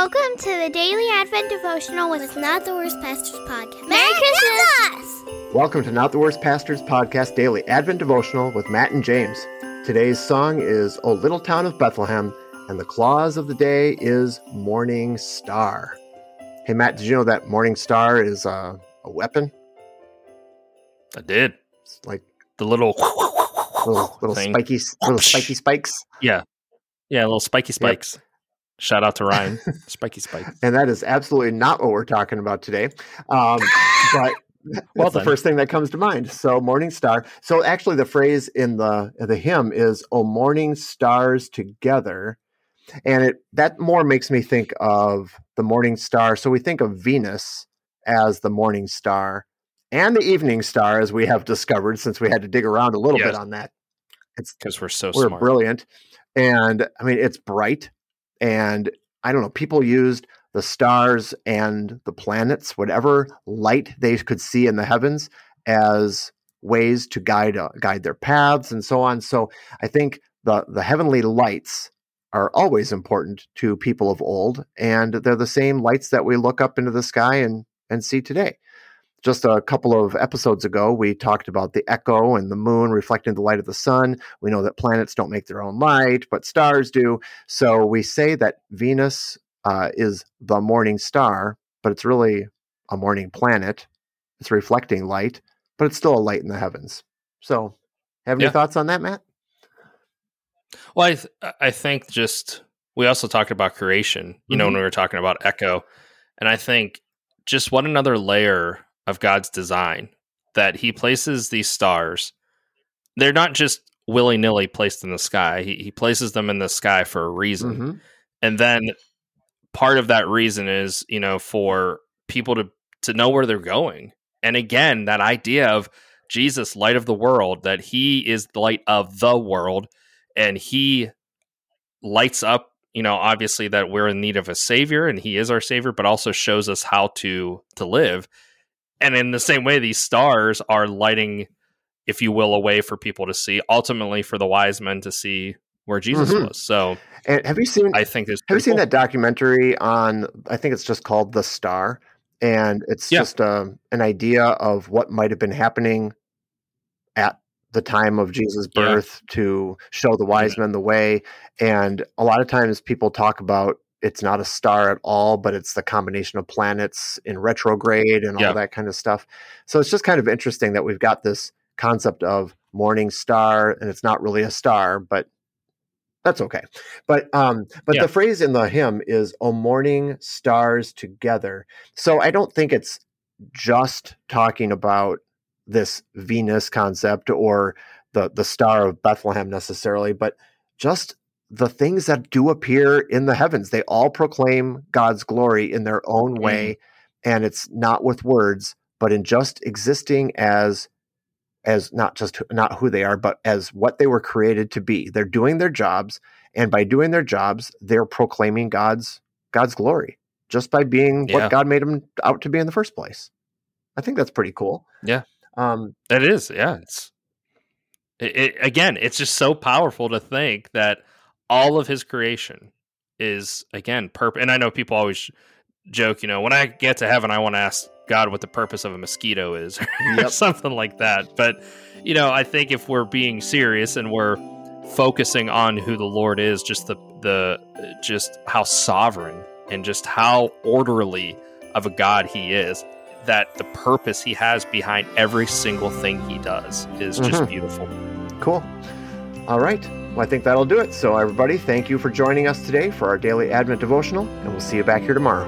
Welcome to the Daily Advent Devotional with Not the Worst Pastors Podcast. Merry Christmas! Welcome to Not the Worst Pastors Podcast Daily Advent Devotional with Matt and James. Today's song is O Little Town of Bethlehem, and the clause of the day is Morning Star. Hey, Matt, did you know that Morning Star is uh, a weapon? I did. It's like The little little, little thing. spiky, little spiky spikes. Yeah. Yeah, little spiky spikes. Shout out to Ryan. spiky Spike. And that is absolutely not what we're talking about today. Um, but that's Well the first thing that comes to mind. So morning star. So actually the phrase in the the hymn is "Oh morning stars together." And it that more makes me think of the morning star. So we think of Venus as the morning star and the evening star as we have discovered since we had to dig around a little Yes. bit on that. It's Because we're so we're smart. brilliant and i mean it's bright and i don't know people used the stars and the planets whatever light they could see in the heavens as ways to guide uh, guide their paths and so on. So i think the the heavenly lights are always important to people of old and they're the same lights that we look up into the sky and and see today just a couple of episodes ago, we talked about the echo and the moon reflecting the light of the sun. We know that planets don't make their own light, but stars do. So we say that Venus uh, is the morning star, but it's really a morning planet. It's reflecting light, but it's still a light in the heavens. So, have any Yeah. thoughts on that, Matt? Well, I, th- I think just we also talked about creation, you know, Mhm. when we were talking about echo. And I think just what another layer of God's design that he places these stars. They're not just willy nilly placed in the sky, he, he places them in the sky for a reason. Mhm. and then part of that reason is you know for people to to know where they're going and again that idea of jesus light of the world that he is the light of the world and he lights up you know obviously that we're in need of a savior and he is our savior but also shows us how to to live and in the same way these stars are lighting if you will a way for people to see ultimately for the wise men to see where jesus Mhm. was so And have you seen i think there's Have you seen that documentary on? I think it's just called The Star, and it's Yeah. just um an idea of what might have been happening at the time of Jesus' Yeah. birth to show the wise men the way. And a lot of times people talk about it's not a star at all, but it's the combination of planets in retrograde and all Yeah. that kind of stuff. So it's just kind of interesting that we've got this concept of morning star, and it's not really a star, but that's okay. But um, but Yeah. the phrase in the hymn is "O morning stars together." So I don't think it's just talking about this Venus concept or the the star of Bethlehem necessarily, but just the things that do appear in the heavens. They all proclaim God's glory in their own way, and it's not with words, but in just existing as as not just not who they are, but as what they were created to be. They're doing their jobs, and by doing their jobs, they're proclaiming God's God's glory just by being Yeah. what God made them out to be in the first place. I think that's pretty cool. Yeah. Um, It is, yeah. It's it, it, again, it's just so powerful to think that all of his creation is again purpose. And I know people always joke, you know, when I get to heaven, I want to ask God what the purpose of a mosquito is, or Yep. something like that. But you know, I think if we're being serious and we're focusing on who the Lord is, just the the just how sovereign and just how orderly of a God He is, that the purpose He has behind every single thing He does is just Mhm. beautiful. cool. All right. Well, I think that'll do it. So, everybody, thank you for joining us today for our daily Advent devotional, and we'll see you back here tomorrow.